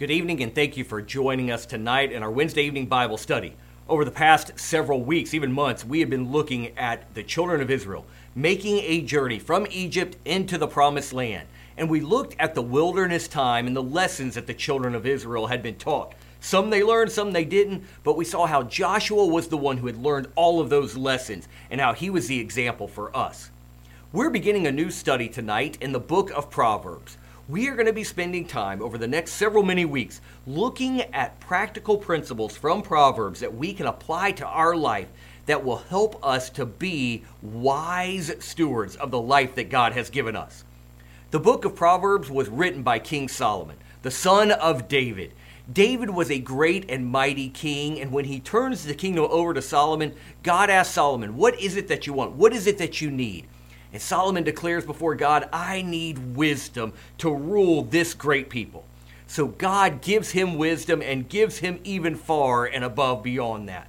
Good evening, and thank you for joining us tonight in our Wednesday evening Bible study. Over the past several weeks, even months, we have been looking at the children of Israel making a journey from Egypt into the promised land. And we looked at the wilderness time and the lessons that the children of Israel had been taught. Some they learned, some they didn't, but we saw how Joshua was the one who had learned all of those lessons and how he was the example for us. We're beginning a new study tonight in the book of Proverbs we are going to be spending time over the next several many weeks looking at practical principles from Proverbs that we can apply to our life that will help us to be wise stewards of the life that God has given us. The book of Proverbs was written by King Solomon, the son of David. David was a great and mighty king, and when he turns the kingdom over to Solomon, God asks Solomon, What is it that you want? What is it that you need? And Solomon declares before God, I need wisdom to rule this great people. So God gives him wisdom and gives him even far and above beyond that.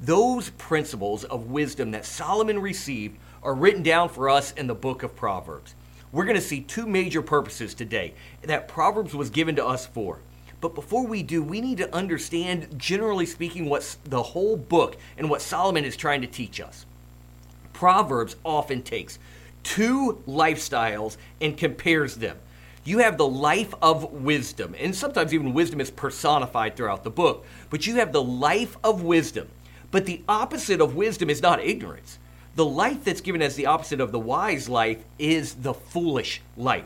Those principles of wisdom that Solomon received are written down for us in the book of Proverbs. We're going to see two major purposes today that Proverbs was given to us for. But before we do, we need to understand, generally speaking, what the whole book and what Solomon is trying to teach us. Proverbs often takes two lifestyles and compares them. You have the life of wisdom, and sometimes even wisdom is personified throughout the book, but you have the life of wisdom. But the opposite of wisdom is not ignorance. The life that's given as the opposite of the wise life is the foolish life.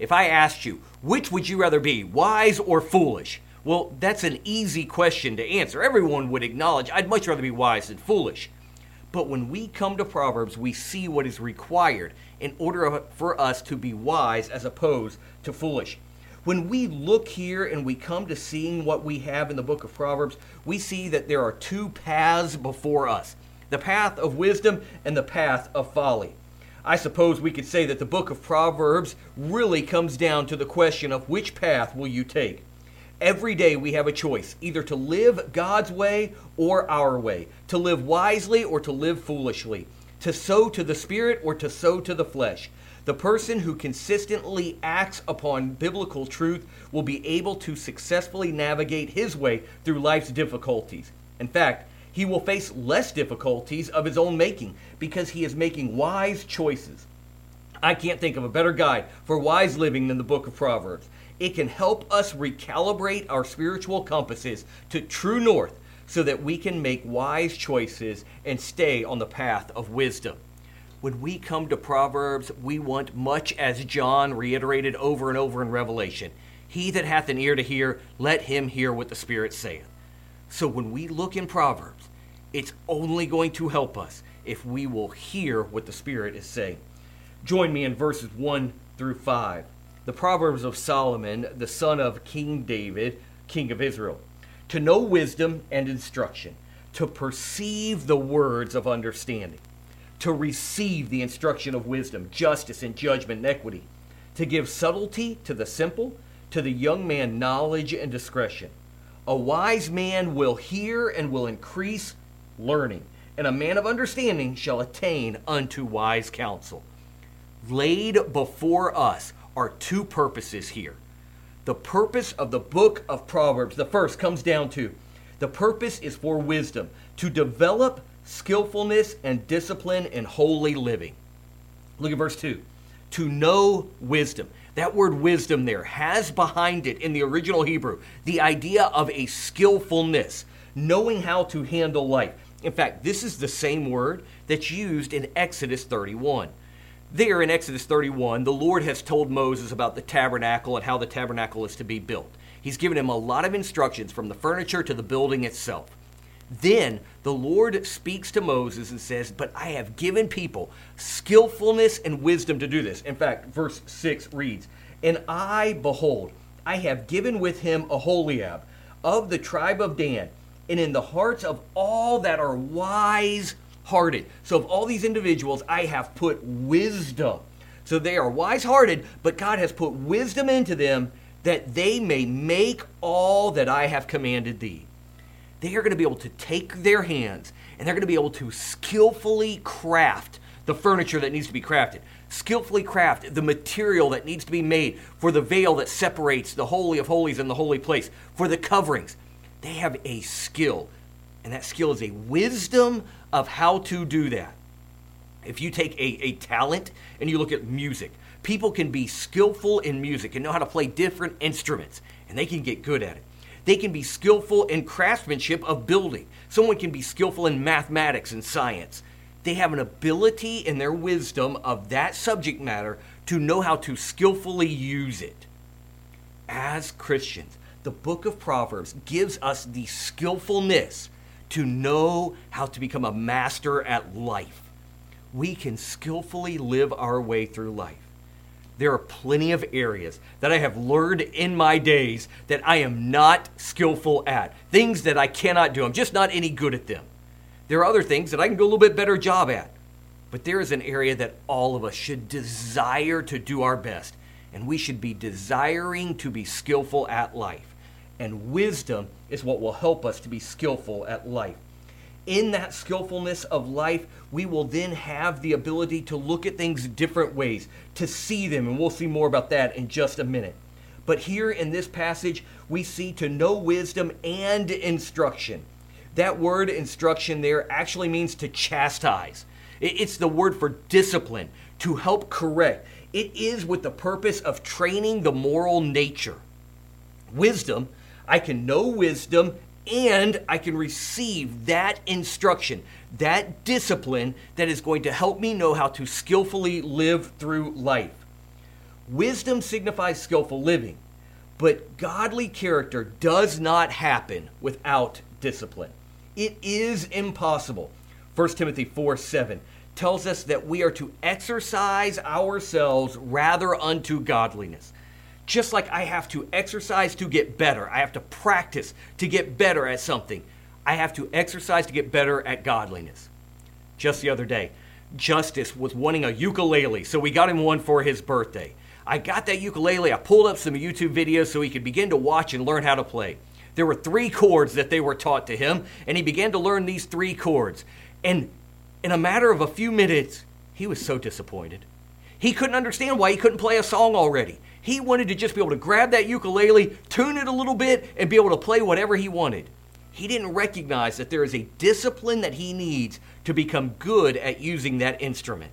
If I asked you, which would you rather be, wise or foolish? Well, that's an easy question to answer. Everyone would acknowledge I'd much rather be wise than foolish. But when we come to Proverbs, we see what is required in order for us to be wise as opposed to foolish. When we look here and we come to seeing what we have in the book of Proverbs, we see that there are two paths before us the path of wisdom and the path of folly. I suppose we could say that the book of Proverbs really comes down to the question of which path will you take? Every day we have a choice either to live God's way or our way, to live wisely or to live foolishly, to sow to the spirit or to sow to the flesh. The person who consistently acts upon biblical truth will be able to successfully navigate his way through life's difficulties. In fact, he will face less difficulties of his own making because he is making wise choices. I can't think of a better guide for wise living than the book of Proverbs. It can help us recalibrate our spiritual compasses to true north so that we can make wise choices and stay on the path of wisdom. When we come to Proverbs, we want much as John reiterated over and over in Revelation He that hath an ear to hear, let him hear what the Spirit saith. So when we look in Proverbs, it's only going to help us if we will hear what the Spirit is saying. Join me in verses 1 through 5 the Proverbs of Solomon, the son of King David, king of Israel, to know wisdom and instruction, to perceive the words of understanding, to receive the instruction of wisdom, justice, and judgment and equity, to give subtlety to the simple, to the young man knowledge and discretion. A wise man will hear and will increase learning, and a man of understanding shall attain unto wise counsel. Laid before us are two purposes here. The purpose of the book of Proverbs, the first comes down to the purpose is for wisdom, to develop skillfulness and discipline in holy living. Look at verse 2. To know wisdom. That word wisdom there has behind it in the original Hebrew the idea of a skillfulness, knowing how to handle life. In fact, this is the same word that's used in Exodus 31. There in Exodus 31, the Lord has told Moses about the tabernacle and how the tabernacle is to be built. He's given him a lot of instructions from the furniture to the building itself. Then the Lord speaks to Moses and says, But I have given people skillfulness and wisdom to do this. In fact, verse 6 reads, And I, behold, I have given with him Aholiab of the tribe of Dan, and in the hearts of all that are wise hearted. So, of all these individuals, I have put wisdom. So, they are wise hearted, but God has put wisdom into them that they may make all that I have commanded thee. They are going to be able to take their hands and they're going to be able to skillfully craft the furniture that needs to be crafted. skillfully craft the material that needs to be made for the veil that separates the Holy of Holies and the holy place, for the coverings. They have a skill, and that skill is a wisdom of how to do that. If you take a, a talent and you look at music, people can be skillful in music and know how to play different instruments, and they can get good at it. They can be skillful in craftsmanship of building. Someone can be skillful in mathematics and science. They have an ability in their wisdom of that subject matter to know how to skillfully use it. As Christians, the book of Proverbs gives us the skillfulness to know how to become a master at life. We can skillfully live our way through life. There are plenty of areas that I have learned in my days that I am not skillful at, things that I cannot do. I'm just not any good at them. There are other things that I can do a little bit better job at. But there is an area that all of us should desire to do our best, and we should be desiring to be skillful at life. And wisdom is what will help us to be skillful at life. In that skillfulness of life, we will then have the ability to look at things different ways, to see them, and we'll see more about that in just a minute. But here in this passage, we see to know wisdom and instruction. That word instruction there actually means to chastise. It's the word for discipline, to help correct. It is with the purpose of training the moral nature. Wisdom, I can know wisdom and I can receive that instruction, that discipline that is going to help me know how to skillfully live through life. Wisdom signifies skillful living, but godly character does not happen without discipline. It is impossible. 1 Timothy 4 7 tells us that we are to exercise ourselves rather unto godliness. Just like I have to exercise to get better, I have to practice to get better at something. I have to exercise to get better at godliness. Just the other day, Justice was wanting a ukulele, so we got him one for his birthday. I got that ukulele, I pulled up some YouTube videos so he could begin to watch and learn how to play. There were three chords that they were taught to him, and he began to learn these three chords. And in a matter of a few minutes, he was so disappointed. He couldn't understand why he couldn't play a song already. He wanted to just be able to grab that ukulele, tune it a little bit, and be able to play whatever he wanted. He didn't recognize that there is a discipline that he needs to become good at using that instrument.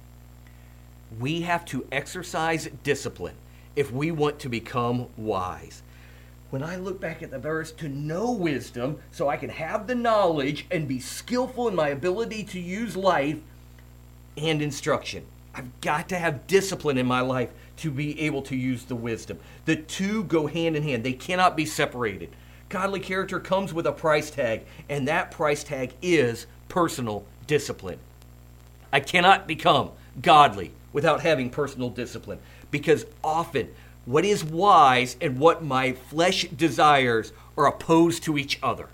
We have to exercise discipline if we want to become wise when I look back at the verse, to know wisdom so I can have the knowledge and be skillful in my ability to use life and instruction. I've got to have discipline in my life to be able to use the wisdom. The two go hand in hand, they cannot be separated. Godly character comes with a price tag, and that price tag is personal discipline. I cannot become godly without having personal discipline because often what is wise and what my flesh desires are opposed to each other.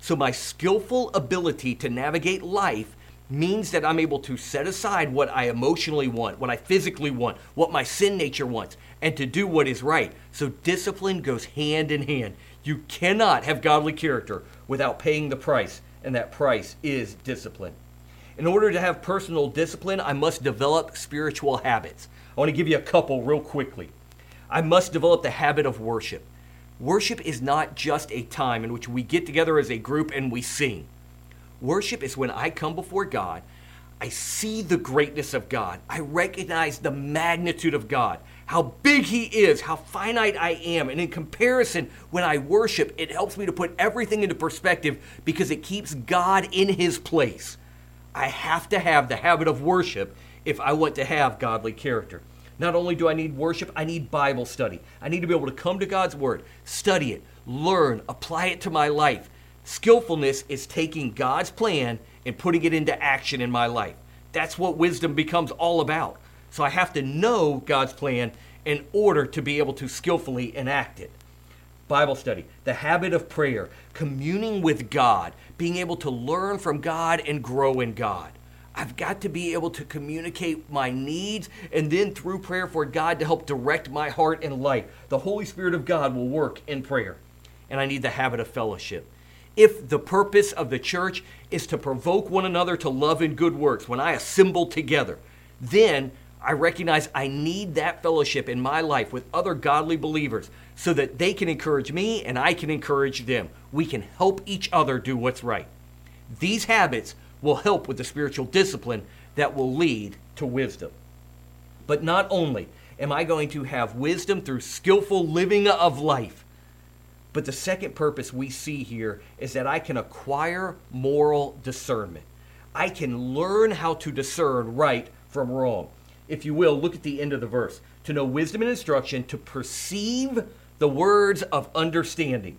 So, my skillful ability to navigate life means that I'm able to set aside what I emotionally want, what I physically want, what my sin nature wants, and to do what is right. So, discipline goes hand in hand. You cannot have godly character without paying the price, and that price is discipline. In order to have personal discipline, I must develop spiritual habits. I want to give you a couple real quickly. I must develop the habit of worship. Worship is not just a time in which we get together as a group and we sing. Worship is when I come before God, I see the greatness of God, I recognize the magnitude of God, how big He is, how finite I am. And in comparison, when I worship, it helps me to put everything into perspective because it keeps God in His place. I have to have the habit of worship if I want to have godly character. Not only do I need worship, I need Bible study. I need to be able to come to God's Word, study it, learn, apply it to my life. Skillfulness is taking God's plan and putting it into action in my life. That's what wisdom becomes all about. So I have to know God's plan in order to be able to skillfully enact it. Bible study, the habit of prayer, communing with God, being able to learn from God and grow in God. I've got to be able to communicate my needs and then through prayer for God to help direct my heart and life. The Holy Spirit of God will work in prayer. And I need the habit of fellowship. If the purpose of the church is to provoke one another to love and good works, when I assemble together, then I recognize I need that fellowship in my life with other godly believers so that they can encourage me and I can encourage them. We can help each other do what's right. These habits will help with the spiritual discipline that will lead to wisdom. But not only am I going to have wisdom through skillful living of life, but the second purpose we see here is that I can acquire moral discernment. I can learn how to discern right from wrong. If you will, look at the end of the verse. To know wisdom and instruction, to perceive the words of understanding.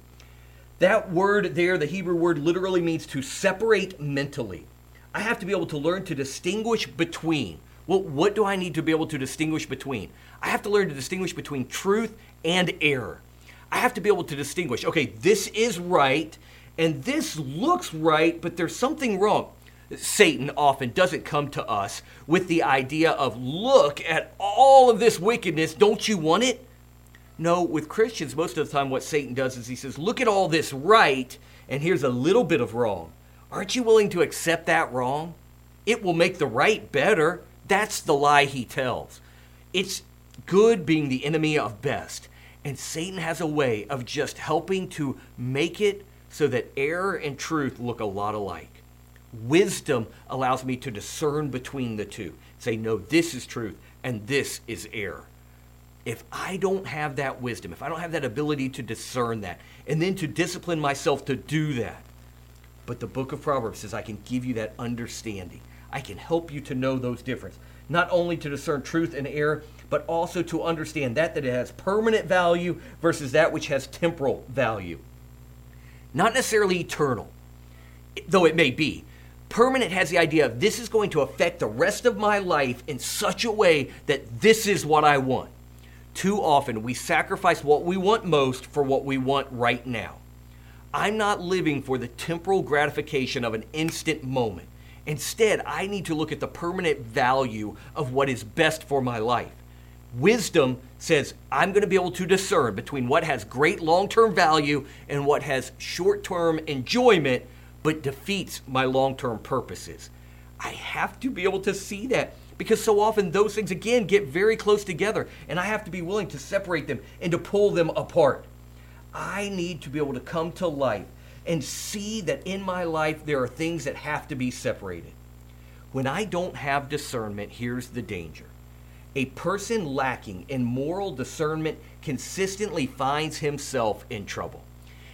That word there, the Hebrew word, literally means to separate mentally. I have to be able to learn to distinguish between. Well, what do I need to be able to distinguish between? I have to learn to distinguish between truth and error. I have to be able to distinguish, okay, this is right and this looks right, but there's something wrong. Satan often doesn't come to us with the idea of, look at all of this wickedness, don't you want it? No, with Christians, most of the time, what Satan does is he says, look at all this right, and here's a little bit of wrong. Aren't you willing to accept that wrong? It will make the right better. That's the lie he tells. It's good being the enemy of best. And Satan has a way of just helping to make it so that error and truth look a lot alike. Wisdom allows me to discern between the two. Say, no, this is truth and this is error. If I don't have that wisdom, if I don't have that ability to discern that, and then to discipline myself to do that, but the book of Proverbs says I can give you that understanding. I can help you to know those differences. Not only to discern truth and error, but also to understand that that it has permanent value versus that which has temporal value. Not necessarily eternal, though it may be. Permanent has the idea of this is going to affect the rest of my life in such a way that this is what I want. Too often we sacrifice what we want most for what we want right now. I'm not living for the temporal gratification of an instant moment. Instead, I need to look at the permanent value of what is best for my life. Wisdom says I'm going to be able to discern between what has great long term value and what has short term enjoyment but defeats my long term purposes. I have to be able to see that because so often those things again get very close together and I have to be willing to separate them and to pull them apart. I need to be able to come to life and see that in my life there are things that have to be separated. When I don't have discernment, here's the danger. A person lacking in moral discernment consistently finds himself in trouble.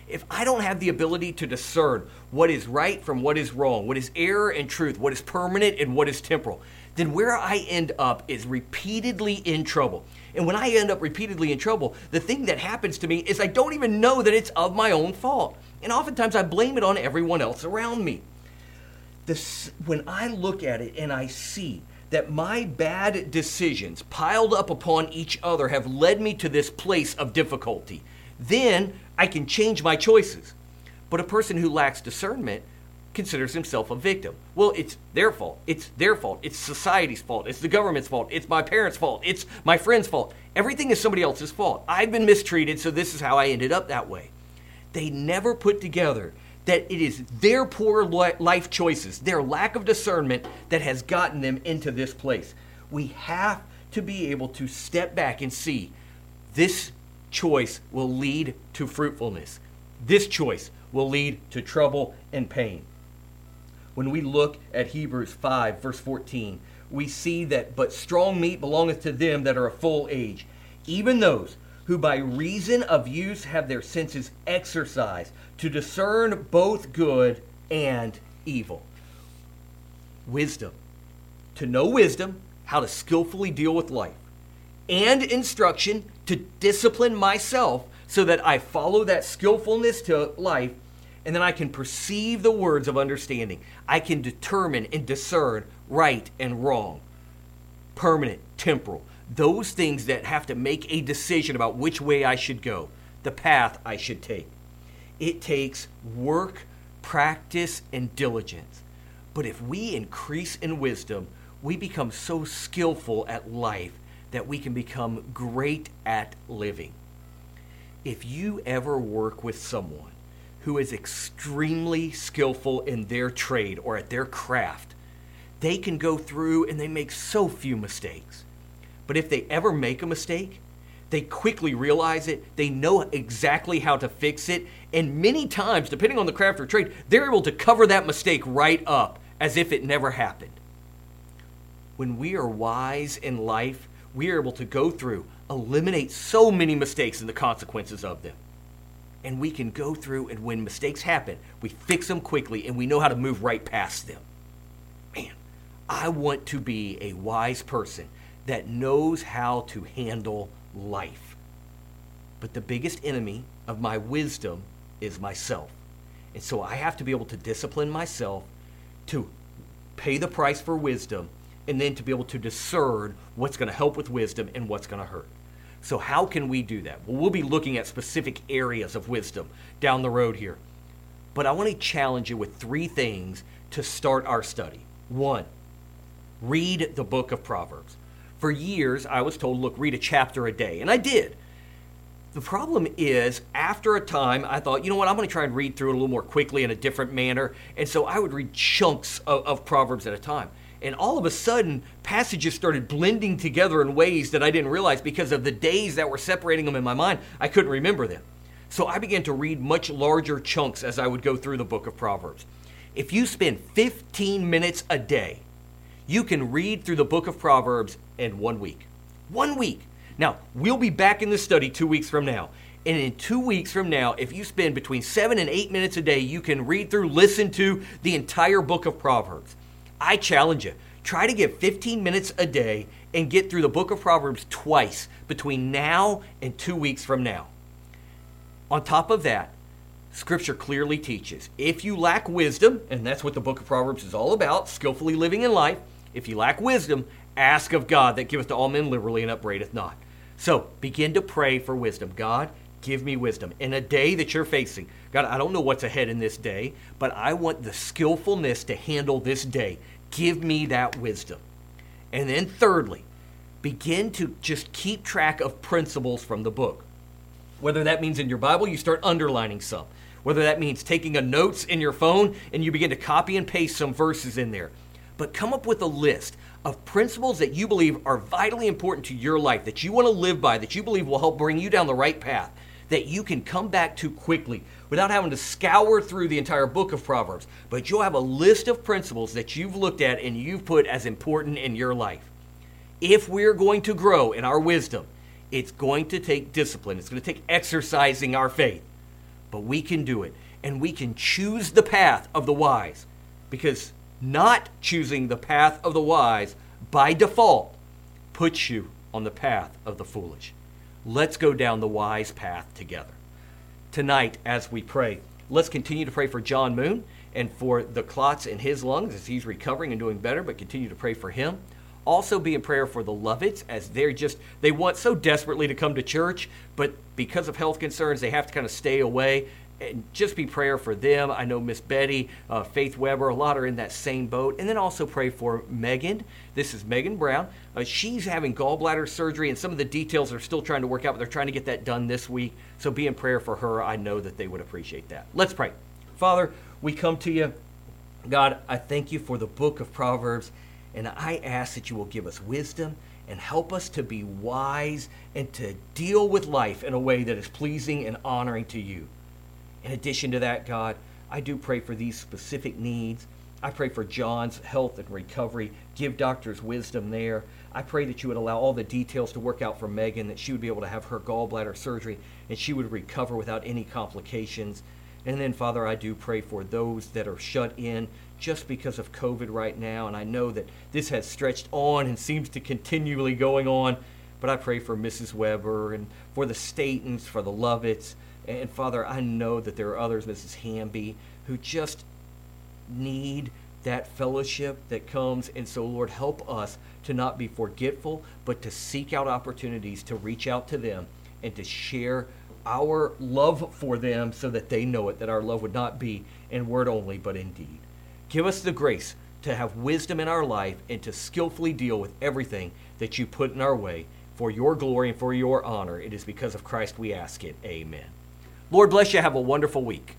If I don't have the ability to discern what is right from what is wrong, what is error and truth, what is permanent and what is temporal, then where I end up is repeatedly in trouble. And when I end up repeatedly in trouble, the thing that happens to me is I don't even know that it's of my own fault. And oftentimes I blame it on everyone else around me. This, when I look at it and I see that my bad decisions piled up upon each other have led me to this place of difficulty, then I can change my choices. But a person who lacks discernment considers himself a victim. Well, it's their fault. It's their fault. It's society's fault. It's the government's fault. It's my parents' fault. It's my friend's fault. Everything is somebody else's fault. I've been mistreated, so this is how I ended up that way. They never put together that it is their poor life choices, their lack of discernment that has gotten them into this place. We have to be able to step back and see this choice will lead to fruitfulness. This choice will lead to trouble and pain. When we look at Hebrews 5, verse 14, we see that, but strong meat belongeth to them that are of full age, even those who by reason of use have their senses exercised to discern both good and evil. Wisdom. To know wisdom, how to skillfully deal with life, and instruction to discipline myself so that I follow that skillfulness to life and then I can perceive the words of understanding. I can determine and discern right and wrong, permanent, temporal, those things that have to make a decision about which way I should go, the path I should take. It takes work, practice, and diligence. But if we increase in wisdom, we become so skillful at life that we can become great at living. If you ever work with someone who is extremely skillful in their trade or at their craft, they can go through and they make so few mistakes. But if they ever make a mistake, they quickly realize it, they know exactly how to fix it, and many times, depending on the craft or trade, they're able to cover that mistake right up as if it never happened. When we are wise in life, we are able to go through, eliminate so many mistakes and the consequences of them. And we can go through, and when mistakes happen, we fix them quickly and we know how to move right past them. Man, I want to be a wise person that knows how to handle life. But the biggest enemy of my wisdom is myself. And so I have to be able to discipline myself to pay the price for wisdom and then to be able to discern what's going to help with wisdom and what's going to hurt. So, how can we do that? Well, we'll be looking at specific areas of wisdom down the road here. But I want to challenge you with three things to start our study. One, read the book of Proverbs. For years, I was told, look, read a chapter a day, and I did. The problem is, after a time, I thought, you know what, I'm going to try and read through it a little more quickly in a different manner. And so I would read chunks of, of, Proverbs at a time. And all of a sudden, passages started blending together in ways that I didn't realize because of the days that were separating them in my mind. I couldn't remember them. So I began to read much larger chunks as I would go through the book of Proverbs. If you spend 15 minutes a day, you can read through the book of Proverbs in one week. One week. Now, we'll be back in the study two weeks from now. And in two weeks from now, if you spend between seven and eight minutes a day, you can read through, listen to the entire book of Proverbs. I challenge you try to get 15 minutes a day and get through the book of Proverbs twice between now and two weeks from now. On top of that, Scripture clearly teaches if you lack wisdom, and that's what the book of Proverbs is all about skillfully living in life, if you lack wisdom, ask of God that giveth to all men liberally and upbraideth not. So begin to pray for wisdom. God, give me wisdom. In a day that you're facing, God, I don't know what's ahead in this day, but I want the skillfulness to handle this day. Give me that wisdom. And then, thirdly, begin to just keep track of principles from the book. Whether that means in your Bible, you start underlining some. Whether that means taking a notes in your phone and you begin to copy and paste some verses in there. But come up with a list of principles that you believe are vitally important to your life, that you want to live by, that you believe will help bring you down the right path, that you can come back to quickly without having to scour through the entire book of Proverbs. But you'll have a list of principles that you've looked at and you've put as important in your life. If we're going to grow in our wisdom, it's going to take discipline, it's going to take exercising our faith. But we can do it, and we can choose the path of the wise because not choosing the path of the wise by default puts you on the path of the foolish. Let's go down the wise path together. Tonight, as we pray, let's continue to pray for John Moon and for the clots in his lungs as he's recovering and doing better, but continue to pray for him. Also be in prayer for the Lovets as they're just, they want so desperately to come to church, but because of health concerns, they have to kind of stay away just be prayer for them. I know Miss Betty, uh, Faith Weber, a lot are in that same boat. And then also pray for Megan. This is Megan Brown. Uh, she's having gallbladder surgery, and some of the details are still trying to work out, but they're trying to get that done this week. So be in prayer for her. I know that they would appreciate that. Let's pray. Father, we come to you. God, I thank you for the book of Proverbs, and I ask that you will give us wisdom and help us to be wise and to deal with life in a way that is pleasing and honoring to you. In addition to that, God, I do pray for these specific needs. I pray for John's health and recovery. Give doctors wisdom there. I pray that you would allow all the details to work out for Megan, that she would be able to have her gallbladder surgery and she would recover without any complications. And then, Father, I do pray for those that are shut in just because of COVID right now. And I know that this has stretched on and seems to continually going on. But I pray for Mrs. Weber and for the Statons, for the Lovets, and Father, I know that there are others, Mrs. Hamby, who just need that fellowship that comes. And so, Lord, help us to not be forgetful, but to seek out opportunities to reach out to them and to share our love for them so that they know it, that our love would not be in word only, but in deed. Give us the grace to have wisdom in our life and to skillfully deal with everything that you put in our way for your glory and for your honor. It is because of Christ we ask it. Amen. Lord bless you. Have a wonderful week.